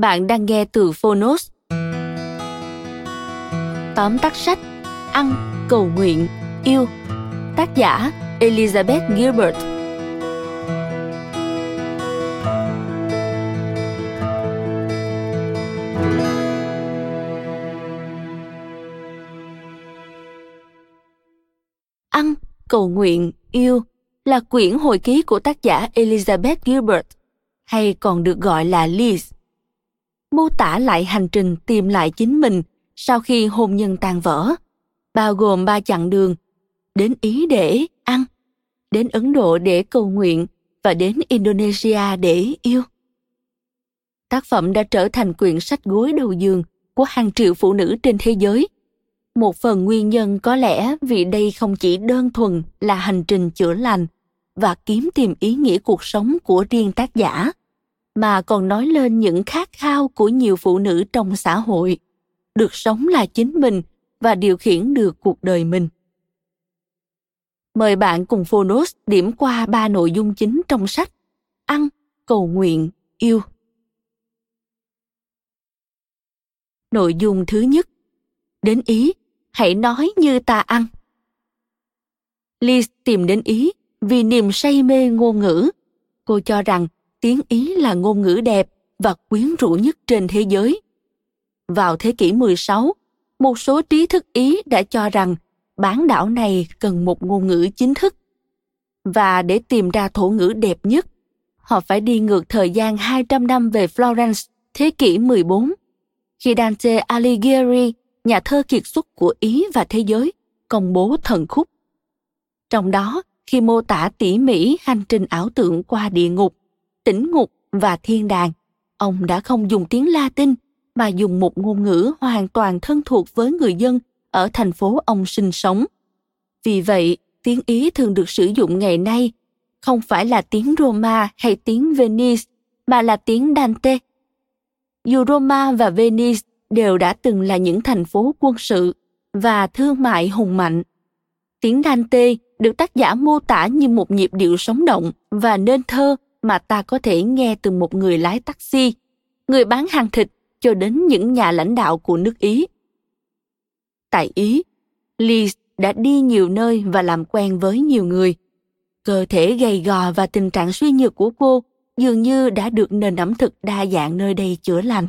Bạn đang nghe từ Phonos. Tóm tắt sách Ăn, cầu nguyện, yêu Tác giả Elizabeth Gilbert Ăn, cầu nguyện, yêu là quyển hồi ký của tác giả Elizabeth Gilbert, hay còn được gọi là Liz mô tả lại hành trình tìm lại chính mình sau khi hôn nhân tan vỡ, bao gồm ba chặng đường, đến Ý để ăn, đến Ấn Độ để cầu nguyện và đến Indonesia để yêu. Tác phẩm đã trở thành quyển sách gối đầu giường của hàng triệu phụ nữ trên thế giới. Một phần nguyên nhân có lẽ vì đây không chỉ đơn thuần là hành trình chữa lành và kiếm tìm ý nghĩa cuộc sống của riêng tác giả mà còn nói lên những khát khao của nhiều phụ nữ trong xã hội. Được sống là chính mình và điều khiển được cuộc đời mình. Mời bạn cùng phonos điểm qua ba nội dung chính trong sách ăn, cầu nguyện, yêu. Nội dung thứ nhất, đến ý, hãy nói như ta ăn. Liz tìm đến ý vì niềm say mê ngôn ngữ. Cô cho rằng tiếng Ý là ngôn ngữ đẹp và quyến rũ nhất trên thế giới. Vào thế kỷ 16, một số trí thức Ý đã cho rằng bán đảo này cần một ngôn ngữ chính thức. Và để tìm ra thổ ngữ đẹp nhất, họ phải đi ngược thời gian 200 năm về Florence, thế kỷ 14, khi Dante Alighieri, nhà thơ kiệt xuất của Ý và thế giới, công bố thần khúc. Trong đó, khi mô tả tỉ mỉ hành trình ảo tưởng qua địa ngục, tĩnh ngục và thiên đàng. Ông đã không dùng tiếng latin, mà dùng một ngôn ngữ hoàn toàn thân thuộc với người dân ở thành phố ông sinh sống. Vì vậy, tiếng ý thường được sử dụng ngày nay không phải là tiếng roma hay tiếng venice, mà là tiếng dante. Dù roma và venice đều đã từng là những thành phố quân sự và thương mại hùng mạnh. Tiếng dante được tác giả mô tả như một nhịp điệu sống động và nên thơ mà ta có thể nghe từ một người lái taxi, người bán hàng thịt cho đến những nhà lãnh đạo của nước Ý. Tại Ý, Liz đã đi nhiều nơi và làm quen với nhiều người. Cơ thể gầy gò và tình trạng suy nhược của cô dường như đã được nền ẩm thực đa dạng nơi đây chữa lành.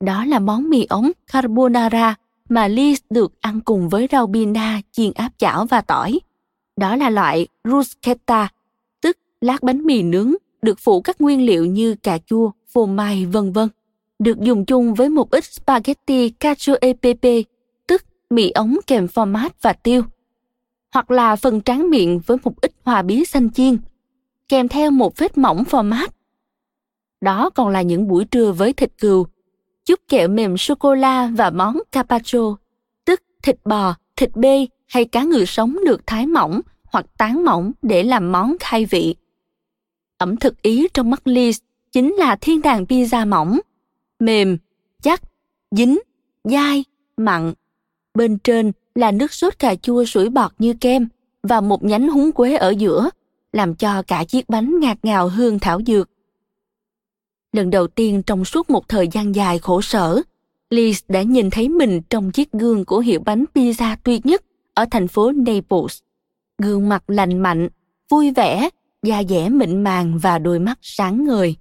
Đó là món mì ống carbonara mà Liz được ăn cùng với rau bina chiên áp chảo và tỏi. Đó là loại bruschetta lát bánh mì nướng được phủ các nguyên liệu như cà chua, phô mai, vân vân, được dùng chung với một ít spaghetti cacio e pepe, tức mì ống kèm format và tiêu, hoặc là phần tráng miệng với một ít hòa bí xanh chiên, kèm theo một vết mỏng format. Đó còn là những buổi trưa với thịt cừu, chút kẹo mềm sô cô la và món carpaccio, tức thịt bò, thịt bê hay cá ngừ sống được thái mỏng hoặc tán mỏng để làm món khai vị ẩm thực Ý trong mắt Liz chính là thiên đàng pizza mỏng, mềm, chắc, dính, dai, mặn. Bên trên là nước sốt cà chua sủi bọt như kem và một nhánh húng quế ở giữa, làm cho cả chiếc bánh ngạt ngào hương thảo dược. Lần đầu tiên trong suốt một thời gian dài khổ sở, Liz đã nhìn thấy mình trong chiếc gương của hiệu bánh pizza tuyệt nhất ở thành phố Naples. Gương mặt lành mạnh, vui vẻ, da dẻ mịn màng và đôi mắt sáng ngời.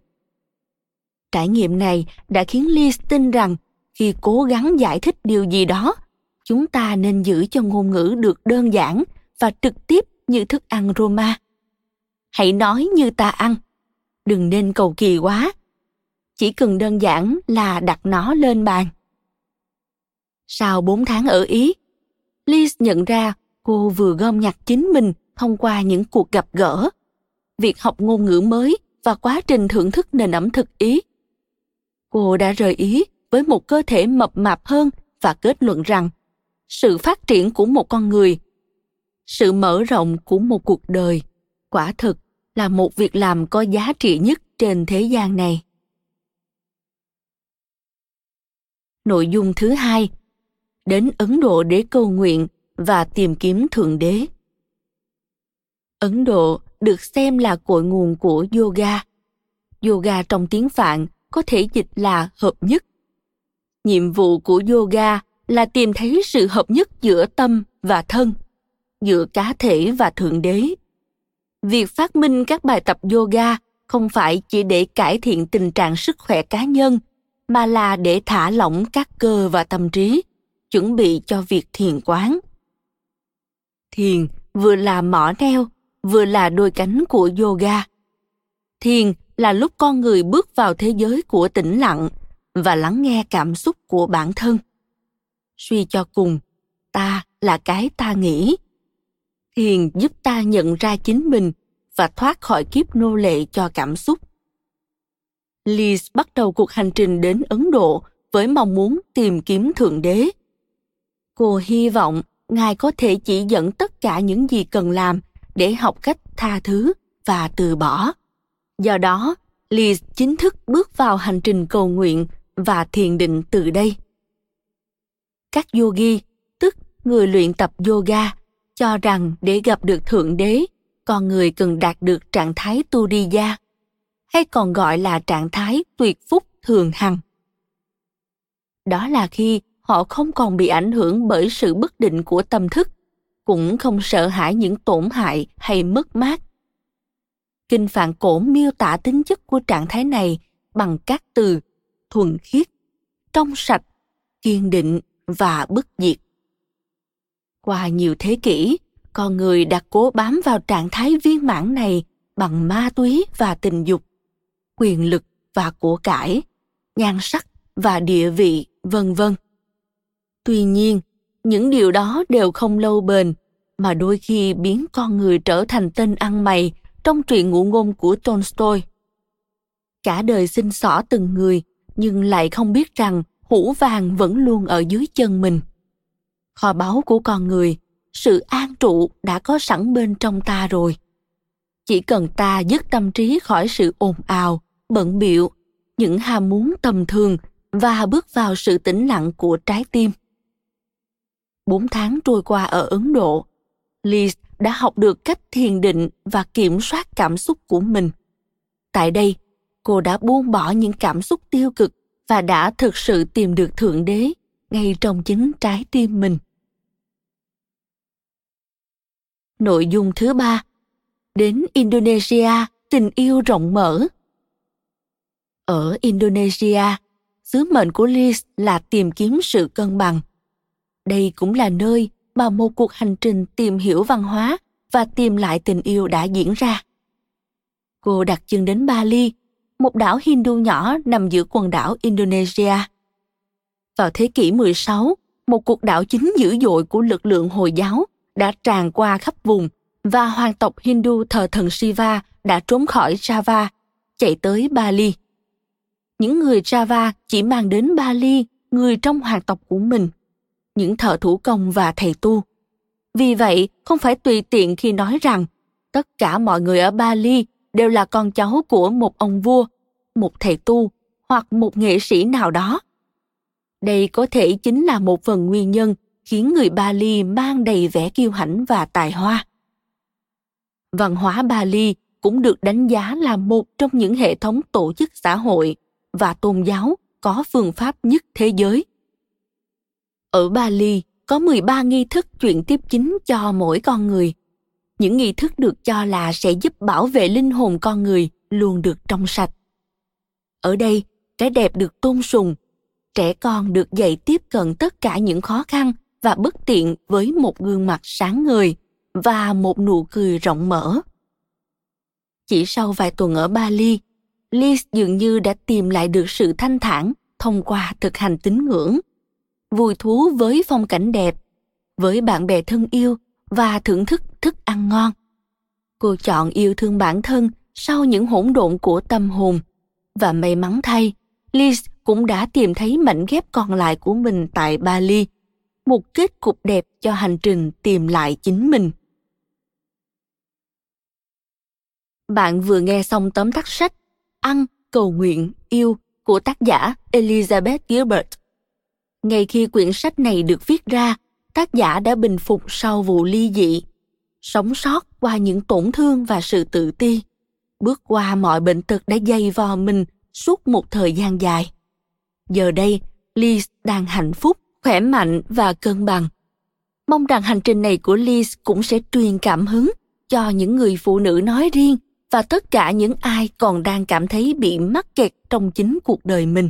Trải nghiệm này đã khiến Liz tin rằng khi cố gắng giải thích điều gì đó, chúng ta nên giữ cho ngôn ngữ được đơn giản và trực tiếp như thức ăn Roma. Hãy nói như ta ăn, đừng nên cầu kỳ quá. Chỉ cần đơn giản là đặt nó lên bàn. Sau 4 tháng ở Ý, Liz nhận ra cô vừa gom nhặt chính mình thông qua những cuộc gặp gỡ, việc học ngôn ngữ mới và quá trình thưởng thức nền ẩm thực Ý. Cô đã rời Ý với một cơ thể mập mạp hơn và kết luận rằng sự phát triển của một con người, sự mở rộng của một cuộc đời, quả thực là một việc làm có giá trị nhất trên thế gian này nội dung thứ hai, đến ấn độ để cầu nguyện và tìm kiếm thượng đế ấn độ được xem là cội nguồn của yoga. Yoga trong tiếng phạn có thể dịch là hợp nhất. Nhiệm vụ của yoga là tìm thấy sự hợp nhất giữa tâm và thân, giữa cá thể và thượng đế. Việc phát minh các bài tập yoga không phải chỉ để cải thiện tình trạng sức khỏe cá nhân, mà là để thả lỏng các cơ và tâm trí, chuẩn bị cho việc thiền quán. Thiền vừa là mỏ neo vừa là đôi cánh của yoga. Thiền là lúc con người bước vào thế giới của tĩnh lặng và lắng nghe cảm xúc của bản thân. Suy cho cùng, ta là cái ta nghĩ. Thiền giúp ta nhận ra chính mình và thoát khỏi kiếp nô lệ cho cảm xúc. Liz bắt đầu cuộc hành trình đến ấn độ với mong muốn tìm kiếm thượng đế. Cô hy vọng ngài có thể chỉ dẫn tất cả những gì cần làm để học cách tha thứ và từ bỏ. Do đó, liz chính thức bước vào hành trình cầu nguyện và thiền định từ đây. Các yogi, tức người luyện tập yoga, cho rằng để gặp được thượng đế, con người cần đạt được trạng thái tu đi gia, hay còn gọi là trạng thái tuyệt phúc thường hằng. Đó là khi họ không còn bị ảnh hưởng bởi sự bất định của tâm thức cũng không sợ hãi những tổn hại hay mất mát. Kinh phạn cổ miêu tả tính chất của trạng thái này bằng các từ thuần khiết, trong sạch, kiên định và bất diệt. Qua nhiều thế kỷ, con người đã cố bám vào trạng thái viên mãn này bằng ma túy và tình dục, quyền lực và của cải, nhan sắc và địa vị, vân vân. Tuy nhiên những điều đó đều không lâu bền, mà đôi khi biến con người trở thành tên ăn mày trong truyện ngụ ngôn của tolstoy. Cả đời xin xỏ từng người, nhưng lại không biết rằng hũ vàng vẫn luôn ở dưới chân mình. Kho báu của con người, sự an trụ đã có sẵn bên trong ta rồi. Chỉ cần ta dứt tâm trí khỏi sự ồn ào, bận biệu những ham muốn tầm thường và bước vào sự tĩnh lặng của trái tim bốn tháng trôi qua ở ấn độ liz đã học được cách thiền định và kiểm soát cảm xúc của mình. Tại đây, cô đã buông bỏ những cảm xúc tiêu cực và đã thực sự tìm được thượng đế ngay trong chính trái tim mình. Nội dung thứ ba, đến indonesia, tình yêu rộng mở. Ở indonesia, sứ mệnh của liz là tìm kiếm sự cân bằng đây cũng là nơi mà một cuộc hành trình tìm hiểu văn hóa và tìm lại tình yêu đã diễn ra cô đặt chân đến bali một đảo Hindu nhỏ nằm giữa quần đảo Indonesia. Vào thế kỷ 16, một cuộc đảo chính dữ dội của lực lượng Hồi giáo đã tràn qua khắp vùng và hoàng tộc Hindu thờ thần Shiva đã trốn khỏi Java, chạy tới Bali. Những người Java chỉ mang đến Bali người trong hoàng tộc của mình, những thợ thủ công và thầy tu. Vì vậy, không phải tùy tiện khi nói rằng tất cả mọi người ở Bali đều là con cháu của một ông vua, một thầy tu hoặc một nghệ sĩ nào đó. Đây có thể chính là một phần nguyên nhân khiến người Bali mang đầy vẻ kiêu hãnh và tài hoa. Văn hóa Bali cũng được đánh giá là một trong những hệ thống tổ chức xã hội và tôn giáo có phương pháp nhất thế giới. Ở Bali có 13 nghi thức chuyển tiếp chính cho mỗi con người. Những nghi thức được cho là sẽ giúp bảo vệ linh hồn con người luôn được trong sạch. Ở đây, cái đẹp được tôn sùng, trẻ con được dạy tiếp cận tất cả những khó khăn và bất tiện với một gương mặt sáng ngời và một nụ cười rộng mở. Chỉ sau vài tuần ở Bali, Liz dường như đã tìm lại được sự thanh thản thông qua thực hành tín ngưỡng, vui thú với phong cảnh đẹp, với bạn bè thân yêu và thưởng thức thức ăn ngon. Cô chọn yêu thương bản thân sau những hỗn độn của tâm hồn và may mắn thay, Liz cũng đã tìm thấy mảnh ghép còn lại của mình tại Bali, một kết cục đẹp cho hành trình tìm lại chính mình. Bạn vừa nghe xong tóm tắt sách Ăn, cầu nguyện, yêu của tác giả Elizabeth Gilbert. Ngay khi quyển sách này được viết ra, tác giả đã bình phục sau vụ ly dị, sống sót qua những tổn thương và sự tự ti, bước qua mọi bệnh tật đã dày vò mình suốt một thời gian dài. Giờ đây, Liz đang hạnh phúc, khỏe mạnh và cân bằng. Mong rằng hành trình này của Liz cũng sẽ truyền cảm hứng cho những người phụ nữ nói riêng và tất cả những ai còn đang cảm thấy bị mắc kẹt trong chính cuộc đời mình.